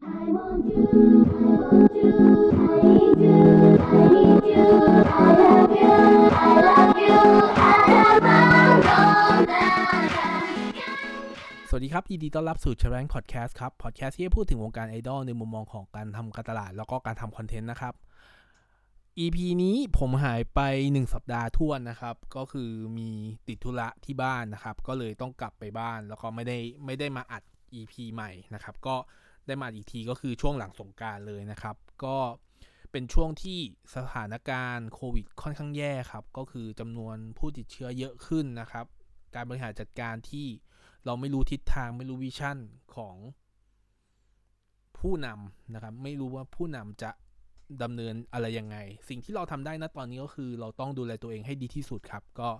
สวัสดีครับยินดีต้อนรับสู่ c h a r a n Podcast ครับพอดแคสต์ที่จะพูดถึงวงการไอดอลในมุมมองของการทำการตลาด แล้วก็การทำคอนเทนต์นะครับ EP นี้ผมหายไป 1 สัปดาห์ท่วนนะครับ ก็คือมีติดธุระที่บ้านนะครับ ก็เลยต้องกลับไปบ้าน แล้วก็ไม่ได้ไม่ได้มาอัด EP ใหม่นะครับ ก็ ได้มาอีกทีก็คือช่วงหลังสงกรารเลยนะครับ ก็เป็นช่วงที่สถานการณ์โควิดค่อนข้างแย่ครับ ก็คือจำนวนผู้ติดเชื้อเยอะขึ้นนะครับ การบริหารจัดการที่เราไม่รู้ทิศทางไม่รู้วิชั่นของผู้นำนะครับ ไม่รู้ว่าผู้นำจะดำเนินอะไรยังไง สิ่งที่เราทำได้นะตอนนี้ก็คือเราต้องดูแลตัวเองให้ดีที่สุดครับ ก็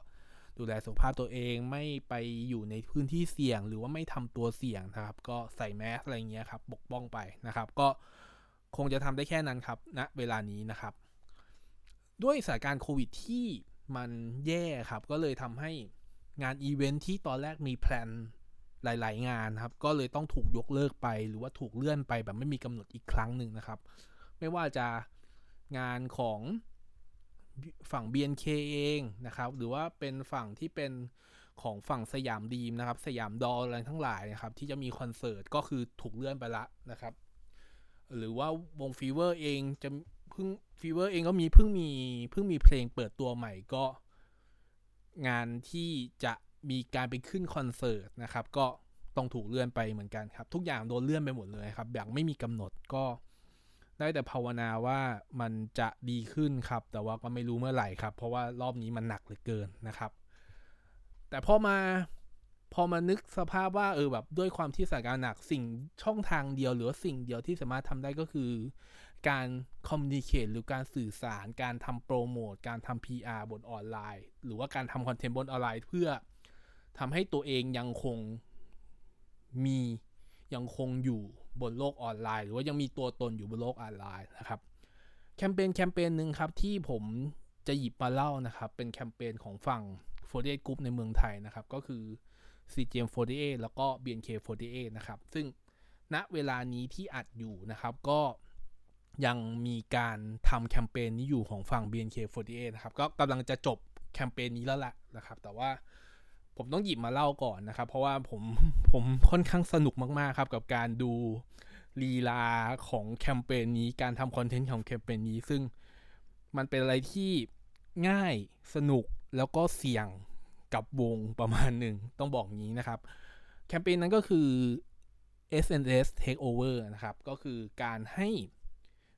ดูแลสุขภาพตัวเองไม่ไปอยู่ในพื้นที่เสี่ยง หรือว่าไม่ทำตัวเสี่ยงนะครับ ก็ใส่แมสอะไรเงี้ยครับปกป้องไปนะครับ ก็คงจะทำได้แค่นั้นครับณนะเวลานี้นะครับ ด้วยสถานการณ์โควิดที่มันแย่ครับ ก็เลยทำให้งานอีเวนท์ที่ตอนแรกมี plan หลาย ๆ งานครับ ก็เลยต้องถูกยกเลิกไป หรือว่าถูกเลื่อนไปแบบไม่มีกำหนดอีกครั้งหนึ่งนะครับ ไม่ว่าจะงานของ ฝั่ง BNK เองนะครับ หรือว่าเป็นฝั่งที่เป็นของฝั่ง Siam Dream นะครับ สยามดอลอะไรทั้งหลายนะครับ ที่จะมีคอนเสิร์ตก็คือถูกเลื่อนไปละนะครับ หรือว่าวง Fever เองจะเพิ่ง Fever เองก็มีเพิ่งมีเพิ่งมีเพลงเปิดตัวใหม่ก็ งานที่จะมีการไปขึ้นคอนเสิร์ตนะครับ ก็ต้องถูกเลื่อนไปเหมือนกันครับ ทุกอย่างโดนเลื่อนไปหมดเลยครับอย่างไม่มีกำหนดก็ ได้แต่ภาวนาว่ามันจะดีขึ้นครับ แต่ว่าก็ไม่รู้เมื่อไหร่ครับ เพราะว่ารอบนี้มันหนักเหลือเกินนะครับ แต่พอมาพอมานึกสภาพว่าเออแบบด้วยความที่สถานการณ์หนักสิ่งช่องทางเดียว หรือสิ่งเดียวที่สามารถทำได้ก็คือ การคอมมิ n นิเค e หรือการสื่อสาร การทำโปรโมทการทำ PR บนออนไลน์ หรือว่าการทำคอนเทนต์บนออนไลน์ เพื่อทำให้ตัวเองยังคงมียังคงอยู่ บนโลกออนไลน์ หรือว่ายังมีตัวตนอยู่บนโลกออนไลน์นะครับ แคมเปญแคมเปญหนึ่งครับที่ผมจะหยิบมาเล่านะครับ เป็นแคมเปญของฝั่ง48 Group ในเมืองไทยนะครับ ก็คือ CGM48 แล้วก็ BNK48 นะครับ ซึ่งณเวลานี้ที่อัดอยู่นะครับ ก็ยังมีการทำแคมเปญนี้อยู่ของฝั่ง BNK48 นะครับ ก็กำลังจะจบแคมเปญนี้แล้วแหละนะครับ แต่ว่า ผมต้องหยิบมาเล่าก่อนนะครับ เพราะว่าผมผมค่อนข้างสนุกมากๆครับ กับการดูลีลาของแคมเปญนี้การทำคอนเทนต์ของแคมเปญนี้ ซึ่งมันเป็นอะไรที่ง่ายสนุกแล้วก็เสี่ยงกับวงประมาณหนึ่งต้องบอกงี้นะครับ แคมเปญนั้นก็คือ SNS Takeover นะครับ ก็คือการให้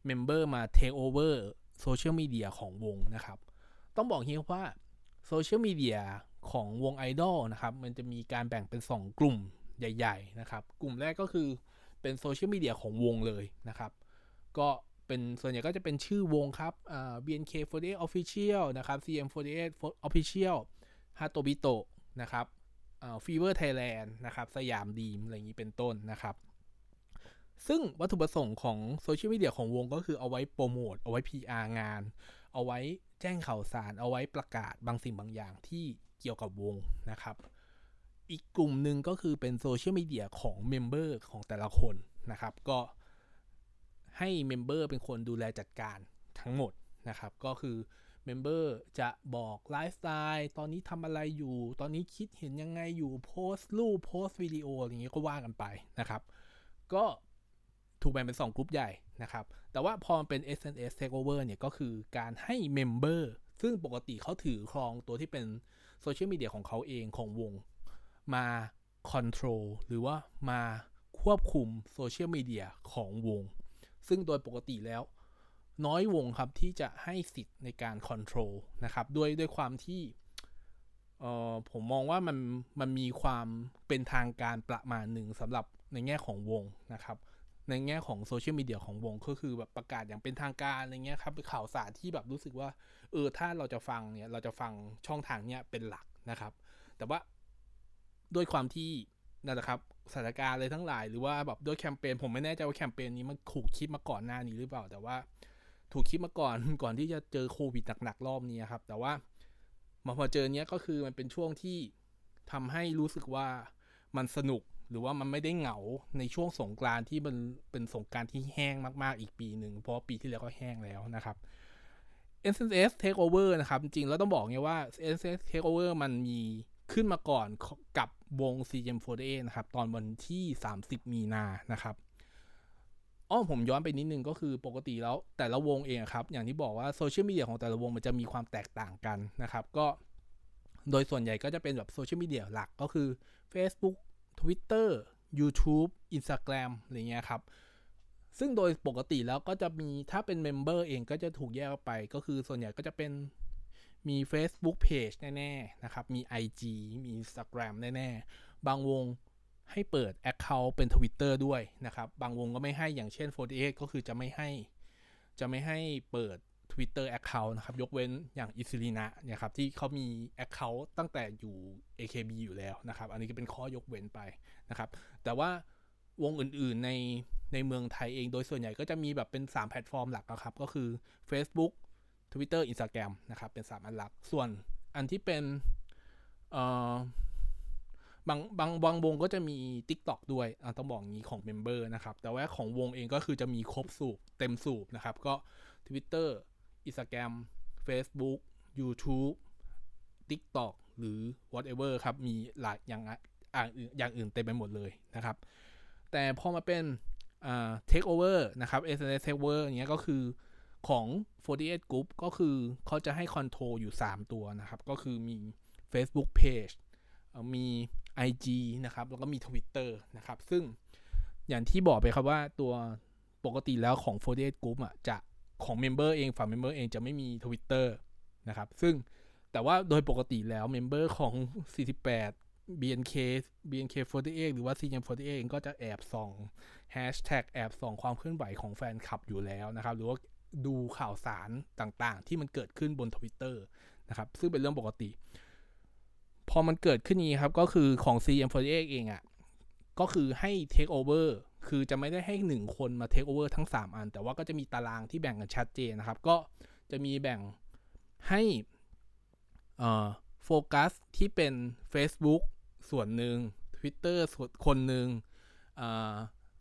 member มา Takeover โซเชียลมีเดียของวงนะครับ ต้องบอกงี้ว่า โซเชียลมีเดียของวงไอดอลนะครับ มันจะมีการแบ่งเป็น 2 กลุ่มใหญ่ ๆ นะครับ กลุ่มแรกก็คือเป็นโซเชียลมีเดียของวงเลยนะครับ ก็เป็นส่วนใหญ่ก็จะเป็นชื่อวงครับอ่า BNK48 Official นะครับ CGM48 Official Hatobito นะครับอ่า Fever Thailand นะครับ Siam Dream อะไรอย่างนี้เป็นต้นนะครับ ซึ่งวัตถุประสงค์ของโซเชียลมีเดียของวงก็คือเอาไว้โปรโมท เอาไว้ PR งาน เอาไว้แจ้งข่าวสาร เอาไว้ประกาศบางสิ่งบางอย่างที่เกี่ยวกับวงนะครับ อีกกลุ่มหนึ่งก็คือเป็นโซเชียลมีเดียของ member ของแต่ละคนนะครับ ก็ให้ member เป็นคนดูแลจัดการทั้งหมดนะครับ ก็คือ member จะบอกไลฟ์สไตล์ตอนนี้ทำอะไรอยู่ ตอนนี้คิดเห็นยังไงอยู่โพสต์รูปโพสต์วิดีโออย่างเงี้ยก็ว่ากันไปนะครับ ก็ถูกแบ่งเป็น 2 กลุ่มใหญ่นะครับ แต่ว่าพอเป็น SNS Takeover เนี่ยก็คือการให้ member ซึ่งปกติเขาถือครองตัวที่เป็นโซเชียลมีเดียของเขาเองของวง มา control หรือว่ามาควบคุมโซเชียลมีเดียของวง ซึ่งโดยปกติแล้ว น้อยวงครับที่จะให้สิทธิ์ในการ control นะครับด้วยด้วยความที่เอ่อผมมองว่ามันมันมีความเป็นทางการประมาณหนึ่งสำหรับในแง่ของวงนะครับ ในแง่ของโซเชียลมีเดียของวงก็คือแบบประกาศอย่างเป็นทางการอะไรเงี้ยครับข่าวสารที่แบบรู้สึกว่า เออถ้าเราจะฟังเนี่ยเราจะฟังช่องทางเนี้ยเป็นหลักนะครับ แต่ว่าด้วยความที่นั่นแหละครับสถานการณ์อะไรทั้งหลาย หรือว่าแบบด้วยแคมเปญผมไม่แน่ใจว่าแคมเปญนี้มันถูกคิดมาก่อนหน้านี้หรือเปล่า แต่ว่าถูกคิดมาก่อนก่อนที่จะเจอโควิดหนักๆรอบนี้ครับ แต่ว่ามาพอเจอเนี้ยก็คือมันเป็นช่วงที่ทำให้รู้สึกว่ามันสนุก หรือว่ามันไม่ได้เหงาในช่วงสงกรานที่มันเป็นสงกรานที่แห้งมากๆอีกปีหนึ่งเพราะปีที่แล้วก็แห้งแล้วนะครับ SNS Takeover นะครับ จริงๆแล้วต้องบอกไงว่า SNS Takeover มันมีขึ้นมาก่อนกับวง CM48 นะครับ ตอนวันที่ 30 มีนานะครับอ้อผมย้อนไปนิดนึงก็คือปกติแล้วแต่ละวงเองครับ อย่างที่บอกว่าโซเชียลมีเดียของแต่ละวงมันจะมีความแตกต่างกันนะครับ ก็โดยส่วนใหญ่ก็จะเป็นแบบโซเชียลมีเดียหลักก็คือ Facebook Twitter YouTube Instagram อะไรเงี้ยครับ ซึ่งโดยปกติแล้วก็จะมีถ้าเป็นเมมเบอร์เองก็จะถูกแยกไป ก็คือส่วนใหญ่ก็จะเป็นมี Facebook Page แน่ ๆ นะครับ มี IG มี Instagram แน่ ๆ บางวงให้เปิด Account เป็น Twitter ด้วยนะครับ บางวงก็ไม่ให้อย่างเช่น 48 ก็คือจะไม่ให้ จะไม่ให้เปิด Twitter Account นะครับ ยกเว้นอย่างอิซิลินะเนี่ยครับที่เขามี Account ตั้งแต่อยู่ AKB อยู่แล้วนะครับ อันนี้ก็เป็นข้อยกเว้นไปนะครับ แต่ว่าวงอื่นๆในในเมืองไทยเองโดยส่วนใหญ่ก็จะมีแบบเป็น 3 แพลตฟอร์มหลักครับ ก็คือ Facebook Twitter Instagram นะครับ เป็น 3 อันหลัก ส่วนอันที่เป็นเอ่อบางบางบางวงก็จะมี TikTok ด้วยต้องบอกงี้ของเมมเบอร์นะครับ แต่ว่าของวงเองก็คือจะมีครบสูบเต็มสูบนะครับ ก็ Twitter Instagram Facebook YouTube TikTok หรือ whatever ครับ มีหลายอย่างอย่างอื่นเต็มไปหมดเลยนะครับ แต่พอมาเป็นอ่า take over นะครับ SNS take over อย่างเงี้ยก็คือของ 48 Group ก็คือเขาจะให้คอนโทรลอยู่ 3 ตัวนะครับ ก็คือมี Facebook Page มี IG นะครับ แล้วก็มี Twitter นะครับ ซึ่งอย่างที่บอกไปครับว่าตัวปกติแล้วของ 48 Group อะจะ ของ member เองฝั่ง member เองจะไม่มี Twitter นะครับ ซึ่งแต่ว่าโดยปกติแล้ว member ของ 48 BNK BNK48 หรือว่า CGM48 เองก็จะแอบส่องแฮชแท็กแอบส่องความเคลื่อนไหวของแฟนคลับอยู่แล้วนะครับ หรือว่าดูข่าวสารต่างๆ ที่มันเกิดขึ้นบน Twitter นะครับ ซึ่งเป็นเรื่องปกติ พอมันเกิดขึ้นนี้ครับ ก็คือของ CM48 เองอะ่ะ ก็คือให้ Take Over คือจะไม่ได้ให้1คนมา Take Over ทั้ง 3 อัน แต่ว่าก็จะมีตารางที่แบ่งกันชัดเจนนะครับ ก็จะมีแบ่งให้โฟกัสที่เป็น Facebook ส่วนหนึ่ง Twitter ส่วนคนหนึ่ง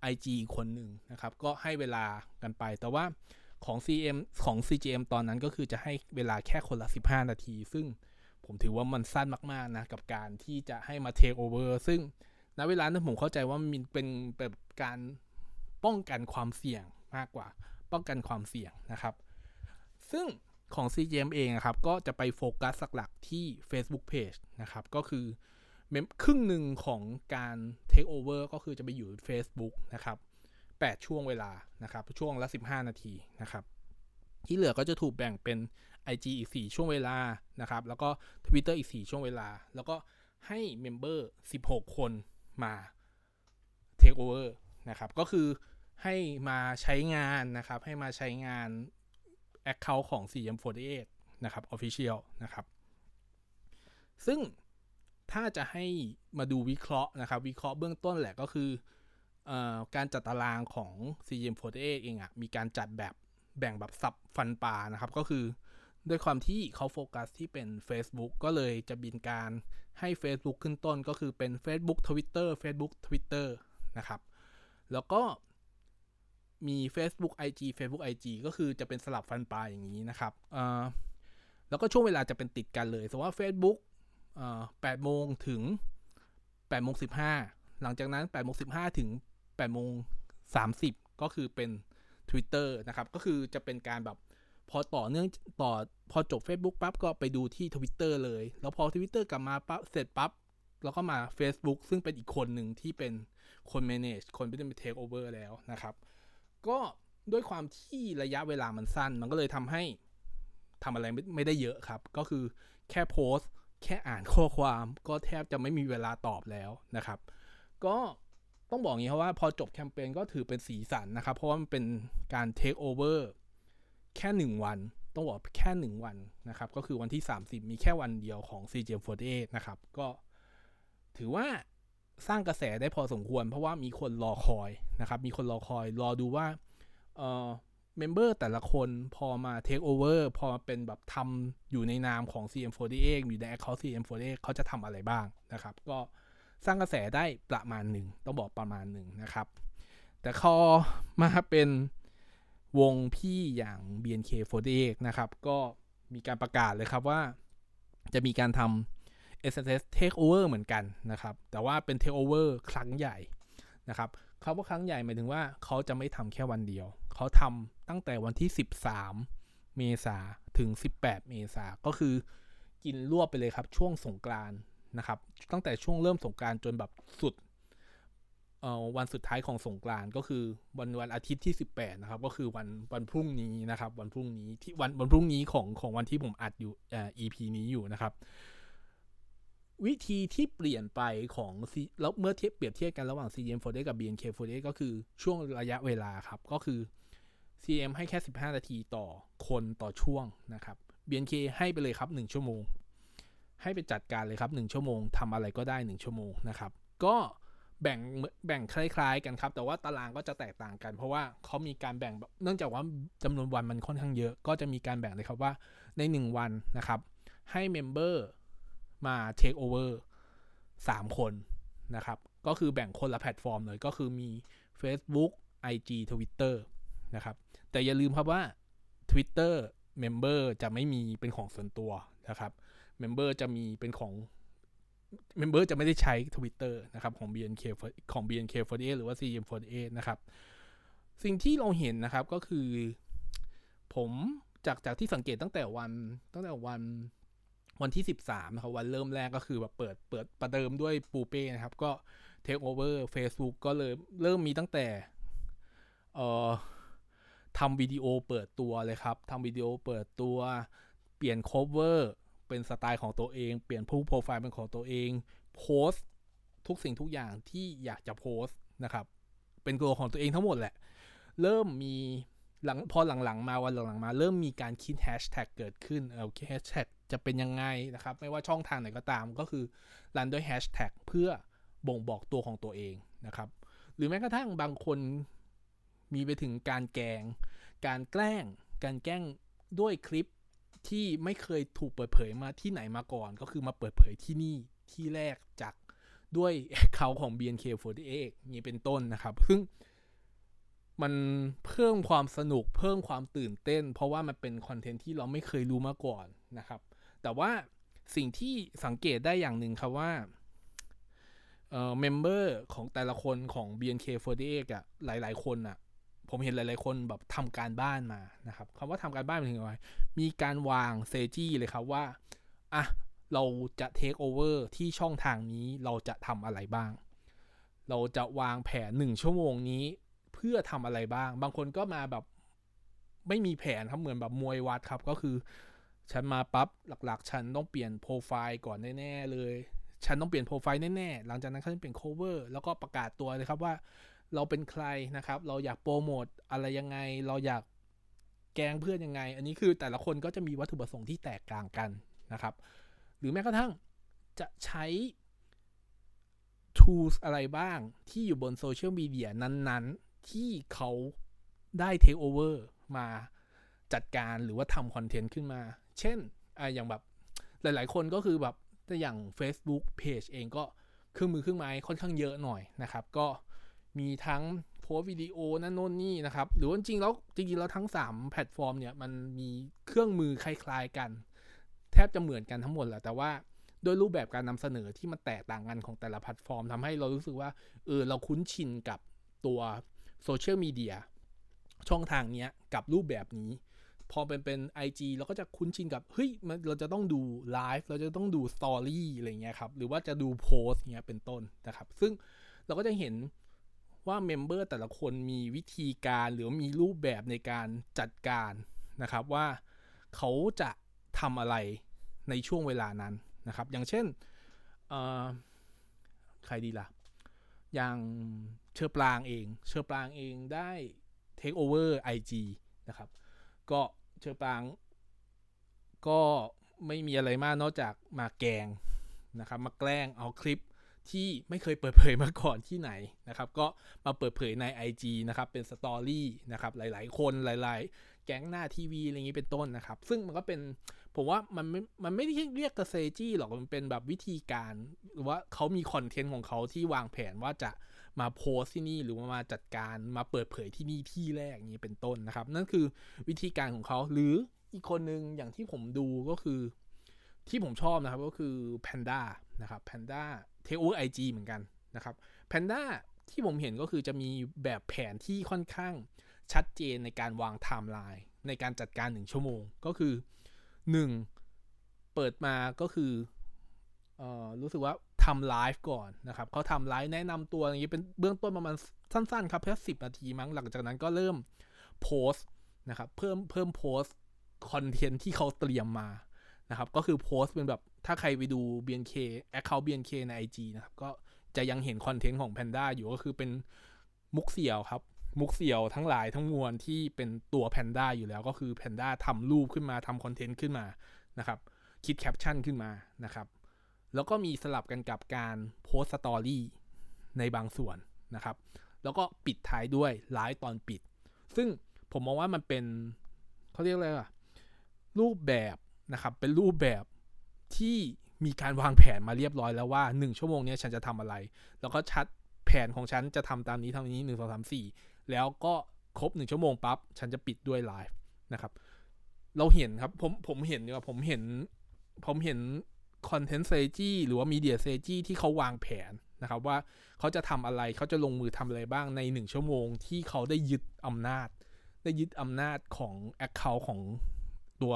ไอจีคนหนึ่งนะครับ ก็ให้เวลากันไป แต่ว่าของ CM ของ CGM ตอนนั้นก็คือจะให้เวลาแค่คนละ 15 นาที ซึ่งผมถือว่ามันสั้นมาก ๆ นะ กับการที่จะให้มา take over ซึ่ง ณเวลานั้นผมเข้าใจว่ามันเป็นแบบการป้องกันความเสี่ยงมากกว่า ป้องกันความเสี่ยงนะครับ ซึ่งของ CGM เองครับ ก็จะไปโฟกัสหลักๆที่ Facebook Page นะครับ ก็คือครึ่งหนึ่งของการ take over ก็คือจะไปอยู่ Facebook นะครับ 8 ช่วงเวลานะครับ ช่วงละ 15 นาทีนะครับ ที่เหลือก็จะถูกแบ่งเป็น IG อีก 4 ช่วงเวลานะครับ แล้วก็ Twitter อีก 4 ช่วงเวลา แล้วก็ให้เมมเบอร์ 16 คน มา take over นะครับ ก็คือให้มาใช้งานนะครับ ให้มาใช้งาน Account ของ CM48 นะครับ Official นะครับ ซึ่งถ้าจะให้มาดูวิเคราะห์นะครับ วิเคราะห์เบื้องต้นแหละก็คืออการจัดตารางของ CM48 เองอะ่ะมีการจัดแบบแบ่งแบบซับฟันปลานะครับ ก็คือ ด้วยความที่เขาโฟกัสที่เป็น Facebook ก็เลยจะบินการให้ Facebook ขึ้นต้นก็คือเป็น Facebook Twitter Facebook Twitter นะครับ แล้วก็มี Facebook IG Facebook IG ก็คือจะเป็นสลับฟันปลาอย่างนี้นะครับแล้วก็ช่วงเวลาจะเป็นติดกันเลยสมมติว่า Facebook แปดโมงถึงแปดโมงสิบห้าหลังจากนั้นแปดโมงสิบห้าถึงแปดโมงสามสิบก็คือเป็น Twitter นะครับ ก็คือจะเป็นการแบบ พอต่อเนื่องต่อพอจบ Facebook ปั๊บก็ไปดูที่ Twitter เลย แล้วพอ Twitter กลับมาปั๊บเสร็จปั๊บแล้วก็มา Facebook ซึ่งเป็นอีกคนหนึ่งที่เป็นคน manage คนที่เป็น take over แล้วนะครับ ก็ด้วยความที่ระยะเวลามันสั้น มันก็เลยทำให้ทำอะไรไม่ไมได้เยอะครับ ก็คือแค่โพสต์แค่อ่านข้อความก็แทบจะไม่มีเวลาตอบแล้วนะครับ ก็ต้องบอกงี้ครับว่าพอจบแคมเปญก็ถือเป็นสีสันนะครับ เพราะว่ามันเป็นการเทคโอเวอร์ แค่ 1 วันต้องบอกแค่ 1 วันนะครับ ก็คือวันที่ 30 มีแค่วันเดียวของ CGM48 นะครับ ก็ถือว่าสร้างกระแสได้พอสมควร เพราะว่ามีคนรอคอยนะครับ มีคนรอคอยรอดูว่าเอ่อ member แต่ละคนพอมาเทคโอเวอร์พอมาเป็นแบบทำอยู่ในนามของ CGM48 อยู่ใน Account CGM48 เขาจะทำอะไรบ้างนะครับ ก็สร้างกระแสได้ประมาณหนึ่ง ต้องบอกประมาณหนึ่งนะครับ แต่พอมาเป็น วงพี่อย่าง BNK48 นะครับ ก็มีการประกาศเลยครับว่าจะมีการทำ SNS Takeover เหมือนกันนะครับ แต่ว่าเป็น Takeover ครั้งใหญ่นะครับคำว่าครั้งใหญ่หมายถึงว่าเขาจะไม่ทำแค่วันเดียว เขาทำตั้งแต่วันที่ 13 เมษาถึง 18 เมษาก็คือกินรวบไปเลยครับช่วงสงกรานนะครับ ตั้งแต่ช่วงเริ่มสงกรานจนแบบสุด วันสุดท้ายของสงกรานก็คือวันวันอาทิตย์ที่ 18 นะครับ ก็คือวันวันพรุ่งนี้นะครับ วันพรุ่งนี้ที่วันวันพรุ่งนี้ของของวันที่ผมอัดอยู่เอ่อ EP นี้อยู่นะครับ วิธีที่เปลี่ยนไปของแล้วเมื่อเทียบเปรียบเทียบกันระหว่าง CM48 กับ BNK48 ก็คือช่วงระยะเวลาครับ ก็คือ CM ให้แค่ 15 นาทีต่อคนต่อช่วงนะครับ BNK ให้ไปเลยครับ 1 ชั่วโมง ให้ไปจัดการเลยครับ 1 ชั่วโมงทำอะไรก็ได้ 1 ชั่วโมงนะครับ ก็ แบ่งแบ่งคล้ายๆกันครับ แต่ว่าตารางก็จะแตกต่างกัน เพราะว่าเขามีการแบ่งเนื่องจากว่าจำนวนวันมันค่อนข้างเยอะ ก็จะมีการแบ่งเลยครับว่าใน 1 วันนะครับ ให้ member มาเทคโอเวอร์3คนนะครับ ก็คือแบ่งคนละแพลตฟอร์มเลย ก็คือมี Facebook IG Twitter นะครับ แต่อย่าลืมครับว่า Twitter Member จะไม่มีเป็นของส่วนตัวนะครับ Member จะมีเป็นของ Member จะไม่ได้ใช้ Twitter นะครับของ BNK ของ BNK48 หรือว่า CGM48 นะครับ สิ่งที่เราเห็นนะครับก็คือ ผมจากจากที่สังเกตตั้งแต่วันตั้งแต่วันวันที่ 13นะครับวันเริ่มแรกก็คือแบบเปิดเปิดประเดิมด้วยปูเป้นะครับ ก็เทคโอเวอร์ Facebook ก็เลยเริ่มมีตั้งแต่เอ่อทำวิดีโอเปิดตัวเลยครับทำวิดีโอเปิดตัวเปลี่ยน cover เป็นสไตล์ของตัวเอง เปลี่ยนผู้โปรไฟล์เป็นของตัวเอง โพสต์ทุกสิ่งทุกอย่างที่อยากจะโพสต์นะครับ เป็นตัวของตัวเองทั้งหมดแหละ เริ่มมีหลังพอหลังๆ มาวันหลังๆมา เริ่มมีการคิดแฮชแท็กเกิดขึ้นเออแฮชแท็กจะเป็นยังไงนะครับ ไม่ว่าช่องทางไหนก็ตามก็คือ run ด้วยแฮชแท็กเพื่อบ่งบอกตัวของตัวเองนะครับ หรือแม้กระทั่งบางคนมีไปถึงการแกง การแกล้ง การแกล้งด้วยคลิป ที่ไม่เคยถูกเปิดเผยมาที่ไหนมาก่อน ก็คือมาเปิดเผยที่นี่ที่แรกจากด้วยเขาของ BNK48 นี่เป็นต้นนะครับ ซึ่งมันเพิ่มความสนุกเพิ่มความตื่นเต้น เพราะว่ามันเป็นคอนเทนต์ที่เราไม่เคยรู้มาก่อนนะครับ แต่ว่าสิ่งที่สังเกตได้อย่างหนึ่งครับว่าเอ่อเมมเบอร์ของแต่ละคนของ BNK48 อะหลาย ๆ คนอะ ผมเห็นหลาย ๆ คนแบบทำการบ้านมานะครับคำว่าทำการบ้านเป็นยังไงมีการวางเซจี้เลยครับว่าอะเราจะเทคโอเวอร์ที่ช่องทางนี้เราจะทำอะไรบ้าง เราจะวางแผนหนึ่งชั่วโมงนี้เพื่อทำอะไรบ้าง บางคนก็มาแบบไม่มีแผนครับเหมือนแบบมวยวัดครับก็คือ ฉันมาปั๊บหลัก ๆ ฉันต้องเปลี่ยนโปรไฟล์ก่อนแน่ ๆ เลย ฉันต้องเปลี่ยนโปรไฟล์แน่ ๆ หลังจากนั้นเขาจะเปลี่ยน cover แล้วก็ประกาศตัวเลยครับว่า เราเป็นใครนะครับ เราอยากโปรโมทอะไรยังไง เราอยากแกงเพื่อนยังไง อันนี้คือแต่ละคนก็จะมีวัตถุประสงค์ที่แตกต่างกันนะครับ หรือแม้กระทั่งจะใช้ tools อะไรบ้างที่อยู่บนโซเชียลมีเดียนั้นๆ ที่เขาได้ take over มาจัดการหรือว่าทำคอนเทนต์ขึ้นมา เช่นออย่างแบบหลายๆ คนก็คือแบบแต่อย่าง Facebook Page เองก็เครื่องมือเครื่องไม้ค่อนข้างเยอะหน่อยนะครับ ก็ มีทั้งโพสวิดีโอนั่นโน่นนี่นะครับ หรือว่าจริงๆแล้วจริงๆแล้วทั้ง 3 แพลตฟอร์มเนี่ยมันมีเครื่องมือคล้ายๆกัน แทบจะเหมือนกันทั้งหมดแหละแต่ว่าด้วยรูปแบบการนำเสนอที่มันแตกต่างกันของแต่ละแพลตฟอร์มทำให้เรารู้สึกว่าเออเราคุ้นชินกับตัวโซเชียลมีเดียช่องทางเนี้ยกับรูปแบบนี้ พอเป็นเป็น IG เราก็จะคุ้นชินกับ เฮ้ยมันเราจะต้องดูไลฟ์เราจะต้องดู story อะไรเงี้ยครับ หรือว่าจะดูโพสเงี้ยเป็นต้นนะครับ ซึ่งเราก็จะเห็น ว่า member แต่ละคนมีวิธีการหรือมีรูปแบบในการจัดการนะครับว่าเขาจะทำอะไรในช่วงเวลานั้นนะครับ อย่างเช่นใครดีล่ะ อย่างเชอปรางเอง เชอปรางเองได้ take over IG นะครับ ก็เชอปรางก็ไม่มีอะไรมากนอกจากมาแกงนะครับ มาแกล้งเอาคลิป ที่ไม่เคยเปิดเผยมาก่อนที่ไหนนะครับ ก็มาเปิดเผยใน IG นะครับ เป็น story นะครับ หลาย ๆ คนหลาย ๆ แก๊งหน้าทีวีอะไรอย่างนี้เป็นต้นนะครับ ซึ่งมันก็เป็นผมว่ามันไม่มันไม่ได้เรียกกระเซจี้หรอก มันเป็นแบบวิธีการหรือว่าเขามีคอนเทนต์ของเขาที่วางแผนว่าจะมาโพสที่นี่หรือว่ามาจัดการมาเปิดเผยที่นี่ที่แรกอย่างนี้เป็นต้นนะครับ นั่นคือวิธีการของเขาหรืออีกคนหนึ่งอย่างที่ผมดูก็คือ ที่ผมชอบนะครับก็คือ Panda น นะครับ Panda เทคโอไอจีเหมือนกันนะครับ Panda ที่ผมเห็นก็คือจะมีแบบแผนที่ค่อนข้างชัดเจนในการวางไทม์ไลน์ในการจัดการหนึ่งชั่วโมงก็คือหนึ่งเปิดมาก็คือเอ่อรู้สึกว่าทำไลฟ์ก่อนนะครับเขาทำไลฟ์แนะนำตัวอย่างนี้เป็นเบื้องต้นประมาณสั้นๆ ครับแค่สิบนาทีมั้งหลังจากนั้นก็เริ่มโพสต์นะครับเพิ่มเพิ่มโพสต์คอนเทนต์ที่เขาเตรียมมา นะครับ ก็คือโพสต์เป็นแบบถ้าใครไปดู BNK Account BNK ใน IG นะครับ ก็จะยังเห็นคอนเทนต์ของ Panda อยู่ก็คือเป็นมุกเสี่ยวครับ มุกเสี่ยวทั้งหลายทั้งมวลที่เป็นตัว Panda อยู่แล้วก็คือ Panda ทำรูปขึ้นมาทำคอนเทนต์ขึ้นมานะครับ คิดแคปชั่นขึ้นมานะครับ แล้วก็มีสลับกันกับการโพสสตอรี่ในบางส่วนนะครับ แล้วก็ปิดท้ายด้วยไลฟ์ตอนปิด ซึ่งผมมองว่ามันเป็นเขาเรียกอะไรอะรูปแบบ นะครับเป็นรูปแบบที่มีการวางแผนมาเรียบร้อยแล้วว่า 1 ชั่วโมงนี้ฉันจะทำอะไร แล้วก็ชัดแผนของฉันจะทำตามนี้ทำนี้หนึ่งสองสามสี่แล้วก็ครบ 1 ชั่วโมงปั๊บฉันจะปิดด้วยไลฟ์นะครับเราเห็นครับผมผมเห็นดีกว่าผมเห็นผมเห็นคอนเทนต์เซจีหรือว่ามีเดียเซจีที่เขาวางแผนนะครับว่าเขาจะทำอะไรเขาจะลงมือทำอะไรบ้างใน 1 ชั่วโมงที่เขาได้ยึดอำนาจ ได้ยึดอำนาจของ Account ของตัว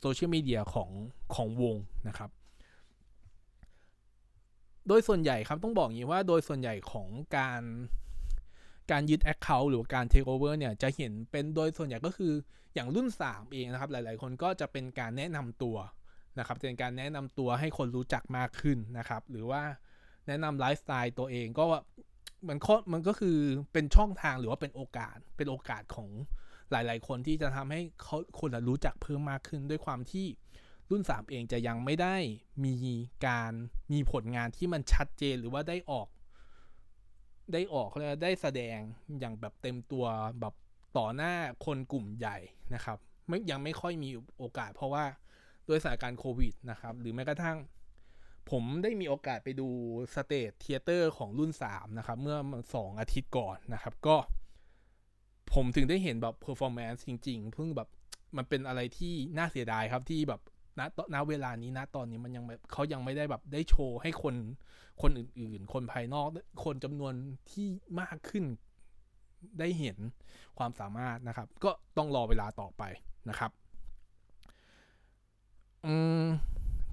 โซเชียลมีเดียของของวงนะครับ โดยส่วนใหญ่ครับต้องบอกอย่างนี้ว่าโดยส่วนใหญ่ของการการยึด Account หรือการ Take over เนี่ยจะเห็นเป็นโดยส่วนใหญ่ก็คืออย่างรุ่น 3 เองนะครับ หลาย ๆ คนก็จะเป็นการแนะนำตัวนะครับเป็นการแนะนำตัวให้คนรู้จักมากขึ้นนะครับ หรือว่าแนะนำไลฟ์สไตล์ตัวเองก็มันมันก็คือเป็นช่องทางหรือว่าเป็นโอกาสเป็นโอกาสของ หลาย ๆ คนที่จะทำให้เขาคนรู้จักเพิ่มมากขึ้นด้วยความที่รุ่น 3 เองจะยังไม่ได้มีการมีผลงานที่มันชัดเจนหรือว่าได้ออก ได้ออกเลยได้แสดงอย่างแบบเต็มตัวแบบต่อหน้าคนกลุ่มใหญ่นะครับไม่ยังไม่ค่อยมีโอกาส เพราะว่าด้วยสถานการณ์โควิดนะครับ หรือแม้กระทั่ง ผมได้มีโอกาสไปดู stage theater ของรุ่น 3 นะครับ เมื่อสองอาทิตย์ก่อนนะครับ ก็ ผมถึงได้เห็นแบบ performance จริง ๆ เพิ่งแบบมันเป็นอะไรที่น่าเสียดายครับที่แบบณณเวลานี้ณตอนนี้มันยังแบบเขายังไม่ได้แบบได้โชว์ให้คนคนอื่น ๆ คนภายนอก คนจำนวนที่มากขึ้นได้เห็นความสามารถนะครับ ก็ต้องรอเวลาต่อไปนะครับ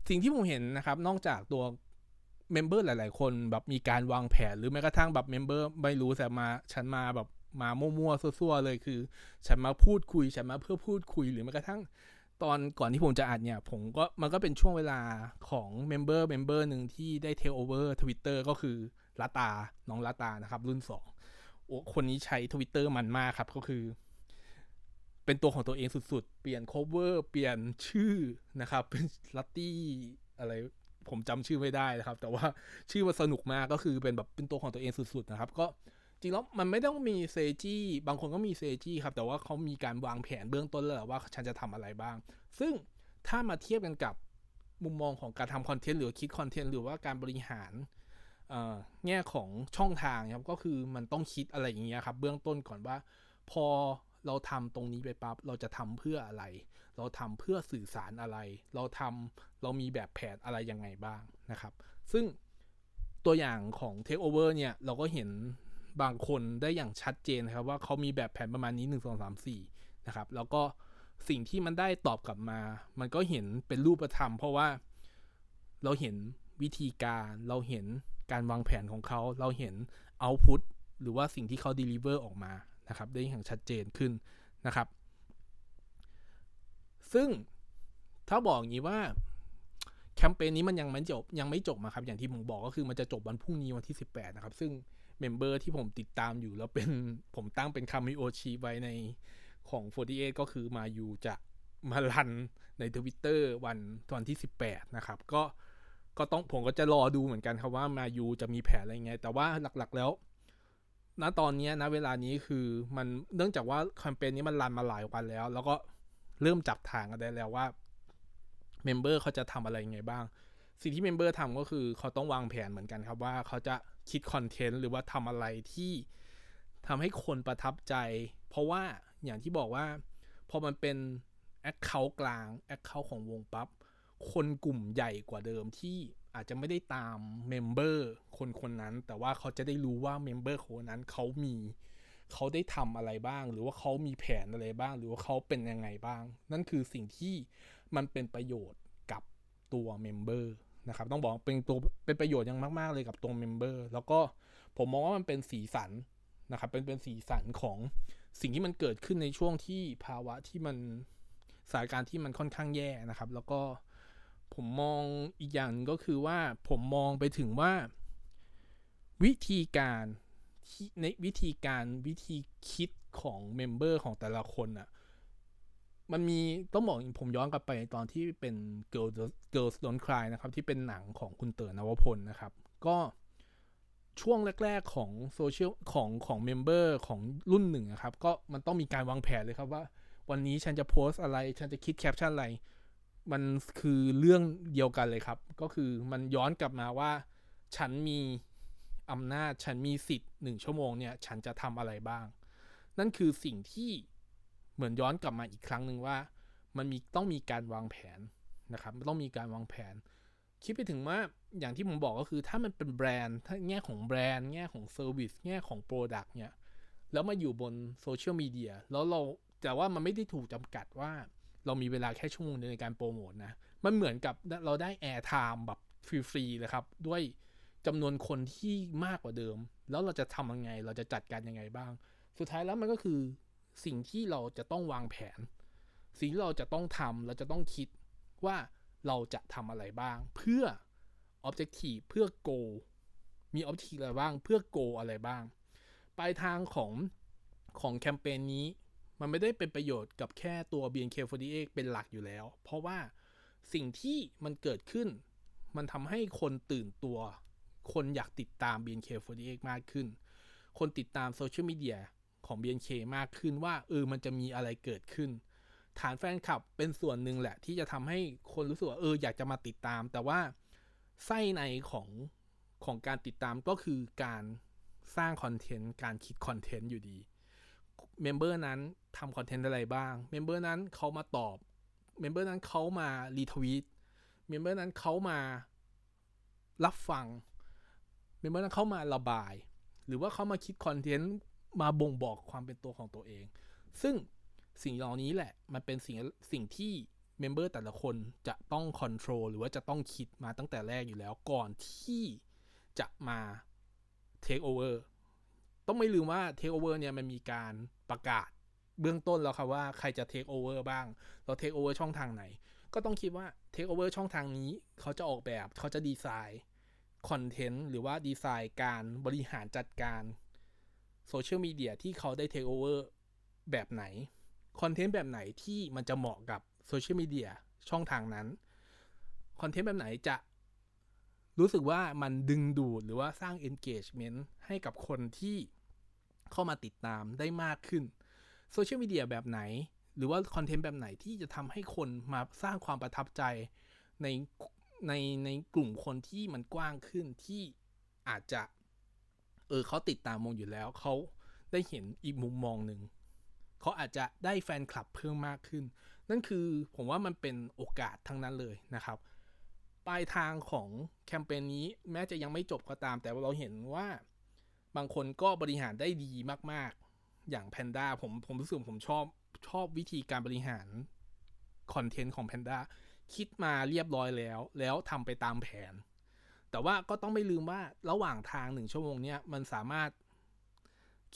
สิ่งที่ผมเห็นนะครับ นอกจากตัว member หลาย ๆ คนแบบมีการวางแผนหรือแม้กระทั่งแบบ member ไม่รู้แต่มาฉันมาแบบ มามั่วๆซั่วๆเลยคือ ฉันมาพูดคุย ฉันมาเพื่อพูดคุยหรือแม้กระทั่งตอนก่อนที่ผมจะอัดเนี่ย ผมก็มันก็เป็นช่วงเวลาของ member member หนึ่งที่ได้ take over ทวิตเตอร์ก็คือลาตา น้องลาตานะครับ รุ่นสองโอ้คนนี้ใช้ทวิตเตอร์มันมากครับก็คือ เป็นตัวของตัวเองสุดๆ เปลี่ยน cover เปลี่ยนชื่อนะครับ เป็นลัตตี้อะไรผมจำชื่อไม่ได้นะครับ แต่ว่าชื่อมันสนุกมากก็คือเป็นแบบเป็นตัวของตัวเองสุดๆนะครับ ก็ จริงแล้วมันไม่ต้องมีเซจี้บางคนก็มีเซจี้ครับ แต่ว่าเขามีการวางแผนเบื้องต้นแล้วว่าฉันจะทำอะไรบ้าง ซึ่งถ้ามาเทียบกันกับมุมมองของการทำคอนเทนต์หรือคิดคอนเทนต์หรือว่าการบริหารแง่ของช่องทางครับก็คือมันต้องคิดอะไรอย่างเงี้ยครับ เบื้องต้นก่อนว่า พอเราทำตรงนี้ไปปั๊บเราจะทำเพื่ออะไร เราทำเพื่อสื่อสารอะไร เราทำเรามีแบบแผนอะไรยังไงบ้างนะครับ ซึ่งตัวอย่างของ Take Over เนี่ยเราก็เห็น บางคนได้อย่างชัดเจนนะครับ ว่าเขามีแบบแผนประมาณนี้ 1 2 3 4 นะครับ แล้วก็สิ่งที่มันได้ตอบกลับมา มันก็เห็นเป็นรูปธรรม เพราะว่าเราเห็นวิธีการเราเห็นการวางแผนของเขา เราเห็นเอาพุตหรือว่าสิ่งที่เขาเดลิเวอร์ออกมานะครับ ได้อย่างชัดเจนขึ้นนะครับ ซึ่งถ้าบอกอย่างนี้ว่าแคมเปญนี้มันยังไม่จบยังไม่จบมาครับ อย่างที่ผมบอกก็คือมันจะจบวันพรุ่งนี้วันที่ 18 นะครับ ซึ่ง member ที่ผมติดตามอยู่ แล้วเป็นผมตั้งเป็นคามิโอชีไว้ในของ 48 ก็คือมายูจะมา run ในทวิตเตอร์วันวันที่ 18 นะครับ ก็ก็ต้องผมก็จะรอดูเหมือนกันครับว่ามายูจะมีแผนอะไรไง แต่ว่าหลักๆแล้วณตอนนี้นะเวลานี้คือมันเนื่องจากว่าแคมเปญนี้มัน run มาหลายวันแล้ว แล้วก็เริ่มจับทางกันได้แล้วว่า member เขาจะทำอะไรไงบ้าง สิ่งที่ member ทำก็คือเขาต้องวางแผนเหมือนกันครับว่าเขาจะคิดคอนเทนต์หรือว่าทำอะไรที่ทำให้คนประทับใจ เพราะว่าอย่างที่บอกว่า พอมันเป็น account กลาง account ของวงปั๊บคนกลุ่มใหญ่กว่าเดิมที่อาจจะไม่ได้ตาม member คนคนนั้น แต่ว่าเขาจะได้รู้ว่า member คนนั้นเขามีเขาได้ทำอะไรบ้าง หรือว่าเขามีแผนอะไรบ้าง หรือว่าเขาเป็นยังไงบ้าง นั่นคือสิ่งที่มันเป็นประโยชน์กับตัว member นะครับต้องบอกเป็นตัวเป็นประโยชน์ยังมาก ๆ เลยกับตัว member แล้วก็ผมมองว่ามันเป็นสีสันนะครับเป็นเป็นสีสันของสิ่งที่มันเกิดขึ้นในช่วงที่ภาวะที่มันสถานการณ์ที่มันค่อนข้างแย่นะครับ แล้วก็ผมมองอีกอย่างก็คือว่าผมมองไปถึงว่า วิธีการในวิธีการวิธีคิดของ member ของแต่ละคนอะ่ะ มันมีต้องบอกผมย้อนกลับไปตอนที่เป็น Girls Girls Don't Cry นะครับ ที่เป็นหนังของคุณเต๋อนวพลนะครับ ก็ช่วงแรก ๆ ของโซเชียลของของ member ของรุ่นหนึ่งนะครับ ก็มันต้องมีการวางแผนเลยครับว่า วันนี้ฉันจะโพสอะไร ฉันจะคิดแคปชั่นอะไร มันคือเรื่องเดียวกันเลยครับ ก็คือมันย้อนกลับมาว่า ฉันมีอำนาจฉันมีสิทธิ์หนึ่งชั่วโมงเนี่ย ฉันจะทำอะไรบ้าง นั่นคือสิ่งที่ เหมือนย้อนกลับมาอีกครั้งหนึ่งว่า มันมีต้องมีการวางแผนนะครับต้องมีการวางแผน คิดไปถึงว่าอย่างที่ผมบอกก็คือถ้ามันเป็นแบรนด์ถ้าแง่ของแบรนด์แง่ของ service แง่ของ product เนี่ยแล้วมาอยู่บนโซเชียลมีเดียแล้วเราแต่ว่ามันไม่ได้ถูกจำกัดว่า เรามีเวลาแค่ชั่วโมงเดียวในการโปรโมทนะ มันเหมือนกับเราได้แอร์ไทม์แบบฟรีๆเลยครับ ด้วยจำนวนคนที่มากกว่าเดิม แล้วเราจะทำยังไง เราจะจัดการยังไงบ้าง สุดท้ายแล้วมันก็คือ สิ่งที่เราจะต้องวางแผน สิ่งที่เราจะต้องทำเราจะต้องคิดว่าเราจะทำอะไรบ้าง เพื่อ objective เพื่อ goal มี objective อะไรบ้าง เพื่อ goal อะไรบ้าง ปลายทางของของแคมเปญนี้ มันไม่ได้เป็นประโยชน์กับแค่ตัว BNK48 เป็นหลักอยู่แล้ว เพราะว่าสิ่งที่มันเกิดขึ้น มันทำให้คนตื่นตัว คนอยากติดตาม BNK48 มากขึ้น คนติดตามโซเชียลมีเดีย ของ BNK มากขึ้นว่าเออมันจะมีอะไรเกิดขึ้น ฐานแฟนคลับเป็นส่วนหนึ่งแหละ ที่จะทำให้คนรู้สึกว่าเอออยากจะมาติดตาม แต่ว่าไส้ในของของการติดตามก็คือการสร้างคอนเทนต์การคิดคอนเทนต์อยู่ดีเมมเบอร์นั้นทำคอนเทนต์อะไรบ้างเมมเบอร์นั้นเขามาตอบเมมเบอร์นั้นเขามารีทวีตเมมเบอร์นั้นเขามารับฟังเมมเบอร์นั้นเขามาระบาย หรือว่าเขามาคิดคอนเทนต์ มาบ่งบอกความเป็นตัวของตัวเอง ซึ่งสิ่งเหล่านี้แหละ มันเป็นสิ่งสิ่งที่เมมเบอร์แต่ละคนจะต้อง control หรือว่าจะต้องคิดมาตั้งแต่แรกอยู่แล้วก่อนที่จะมาเทคโอเวอร์ต้องไม่ลืมว่าเทคโอเวอร์เนี่ยมันมีการประกาศเบื้องต้นแล้วครับว่าใครจะเทคโอเวอร์บ้าง เราเทคโอเวอร์ช่องทางไหน ก็ต้องคิดว่าเทคโอเวอร์ช่องทางนี้ เขาจะออกแบบเขาจะดีไซน์คอนเทนต์หรือว่าดีไซน์การบริหารจัดการ โซเชียลมีเดียที่เขาได้เทคโอเวอร์แบบไหน คอนเทนต์แบบไหนที่มันจะเหมาะกับโซเชียลมีเดียช่องทางนั้น คอนเทนต์แบบไหนจะรู้สึกว่ามันดึงดูดหรือว่าสร้าง engagement ให้กับคนที่เข้ามาติดตามได้มากขึ้นโซเชียลมีเดียแบบไหน หรือว่าคอนเทนต์แบบไหนที่จะทำให้คนมาสร้างความประทับใจในในในกลุ่มคนที่มันกว้างขึ้นที่อาจจะ เออเขาติดตามมองอยู่แล้วเขาได้เห็นอีกมุมมองหนึ่งเขาอาจจะได้แฟนคลับเพิ่มมากขึ้น นั่นคือผมว่ามันเป็นโอกาสทั้งนั้นเลยนะครับ ปลายทางของแคมเปญนี้แม้จะยังไม่จบก็ตาม แต่เราเห็นว่าบางคนก็บริหารได้ดีมากๆ อย่างแพนด้าผมผมรู้สึกผมชอบชอบวิธีการบริหารคอนเทนต์ของแพนด้าคิดมาเรียบร้อยแล้ว แล้วทำไปตามแผน แต่ว่าก็ต้องไม่ลืมว่าระหว่างทางหนึ่งชั่วโมงเนี้ยมันสามารถ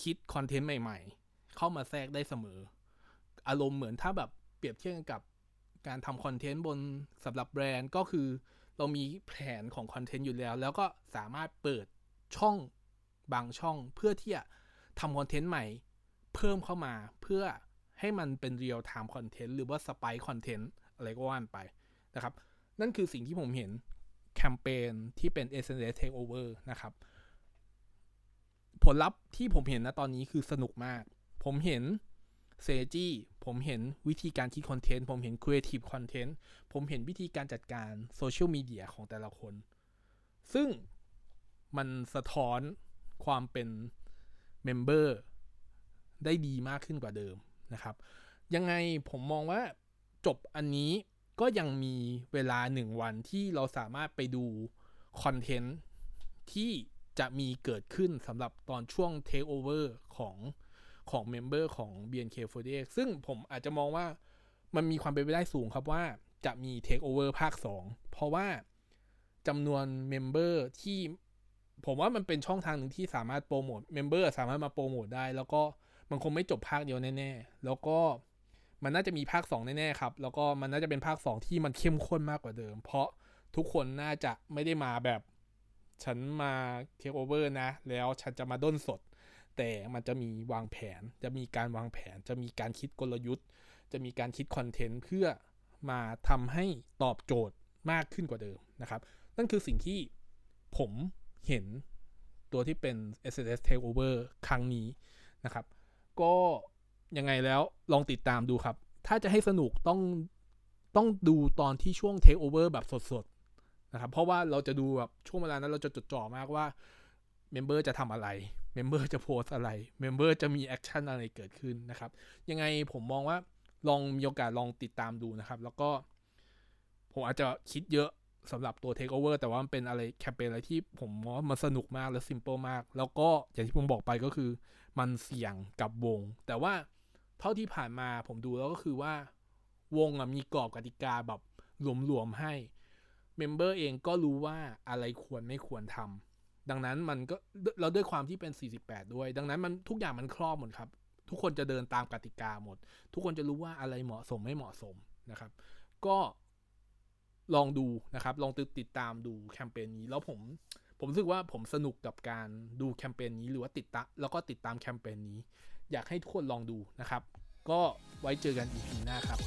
คิดคอนเทนต์ใหม่ ๆ เข้ามาแทรกได้เสมอ อารมณ์เหมือนถ้าแบบเปรียบเทียบกับการทำคอนเทนต์บนสำหรับแบรนด์ก็คือ เรามีแผนของคอนเทนต์อยู่แล้ว แล้วก็สามารถเปิดช่องบางช่องเพื่อที่จะทำคอนเทนต์ใหม่ เพิ่มเข้ามาเพื่อให้มันเป็น real-time content หรือว่า spike content อะไรก็ว่ากันไปนะครับ นั่นคือสิ่งที่ผมเห็น แคมเปญที่เป็น SNS Takeover นะครับ ผลลัพธ์ที่ผมเห็นนะตอนนี้คือสนุกมาก ผมเห็นเซจี้ ผมเห็นวิธีการคิดคอนเทนต์ ผมเห็น creative content ผมเห็นวิธีการจัดการโซเชียลมีเดียของแต่ละคน ซึ่งมันสะท้อนความเป็นเมมเบอร์ได้ดีมากขึ้นกว่าเดิมนะครับ ยังไงผมมองว่าจบอันนี้ ก็ยังมีเวลาหนึ่งวันที่เราสามารถไปดูคอนเทนต์ที่จะมีเกิดขึ้นสำหรับตอนช่วง Take Over ของของเมมเบอร์ของ BNK48 ซึ่งผมอาจจะมองว่ามันมีความเป็นไปได้สูงครับว่าจะมี Take Over ภาค 2 เพราะว่าจำนวนเมมเบอร์ที่ผมว่ามันเป็นช่องทางหนึ่งที่สามารถโปรโมทเมมเบอร์สามารถมาโปรโมทได้ แล้วก็มันคงไม่จบภาคเดียวแน่ ๆ แล้วก็ มันน่าจะมีภาค 2 แน่ๆครับ แล้วก็มันน่าจะเป็นภาค 2 ที่มันเข้มข้นมากกว่าเดิม เพราะทุกคนน่าจะไม่ได้มาแบบ ฉันมาเทคโอเวอร์นะ แล้วฉันจะมาด้นสด แต่มันจะมีวางแผน จะมีการวางแผน จะมีการคิดกลยุทธ์ จะมีการคิดคอนเทนต์เพื่อมาทำให้ตอบโจทย์มากขึ้นกว่าเดิมนะครับ นั่นคือสิ่งที่ผมเห็นตัวที่เป็น SNS Takeover ครั้งนี้นะครับ ก็ ยังไงแล้วลองติดตามดูครับ ถ้าจะให้สนุกต้องต้องดูตอนที่ช่วง Takeover แบบสดๆนะครับ เพราะว่าเราจะดูแบบช่วงเวลานั้นเราจะจดจ่อมากว่าเมมเบอร์จะทำอะไรเมมเบอร์จะโพสอะไรเมมเบอร์จะมี action อะไรเกิดขึ้นนะครับ ยังไงผมมองว่าลองมีโอกาสลองติดตามดูนะครับ แล้วก็ ผมอาจจะคิดเยอะสำหรับตัว Take Over แต่ว่ามันเป็นอะไรแคมเปญอะไรที่ผมมองว่ามันสนุกมากและซิมเ l ิลมาก แล้วก็อย่างที่ผมบอกไปก็คือ มันเสี่ยงกับวง แต่ว่า เท่าที่ผ่านมาผมดูแล้วก็คือว่าวงมีกรอบกติกาแบบหลวมๆให้เมมเบอร์เองก็รู้ว่าอะไรควรไม่ควรทำดังนั้นมันก็เราด้วยความที่เป็น 48 ด้วย ดังนั้นมันทุกอย่างมันครอบหมดครับ ทุกคนจะเดินตามกติกาหมด ทุกคนจะรู้ว่าอะไรเหมาะสมไม่เหมาะสมนะครับ ก็ลองดูนะครับ ลองติดติดตามดูแคมเปญนี้ แล้วผมผมรู้สึกว่าผมสนุกกับการดูแคมเปญนี้หรือว่าติดตามแล้วก็ติดตามแคมเปญนี้ อยากให้ทุกคนลองดูนะครับ ก็ไว้เจอกัน EP หน้าครับ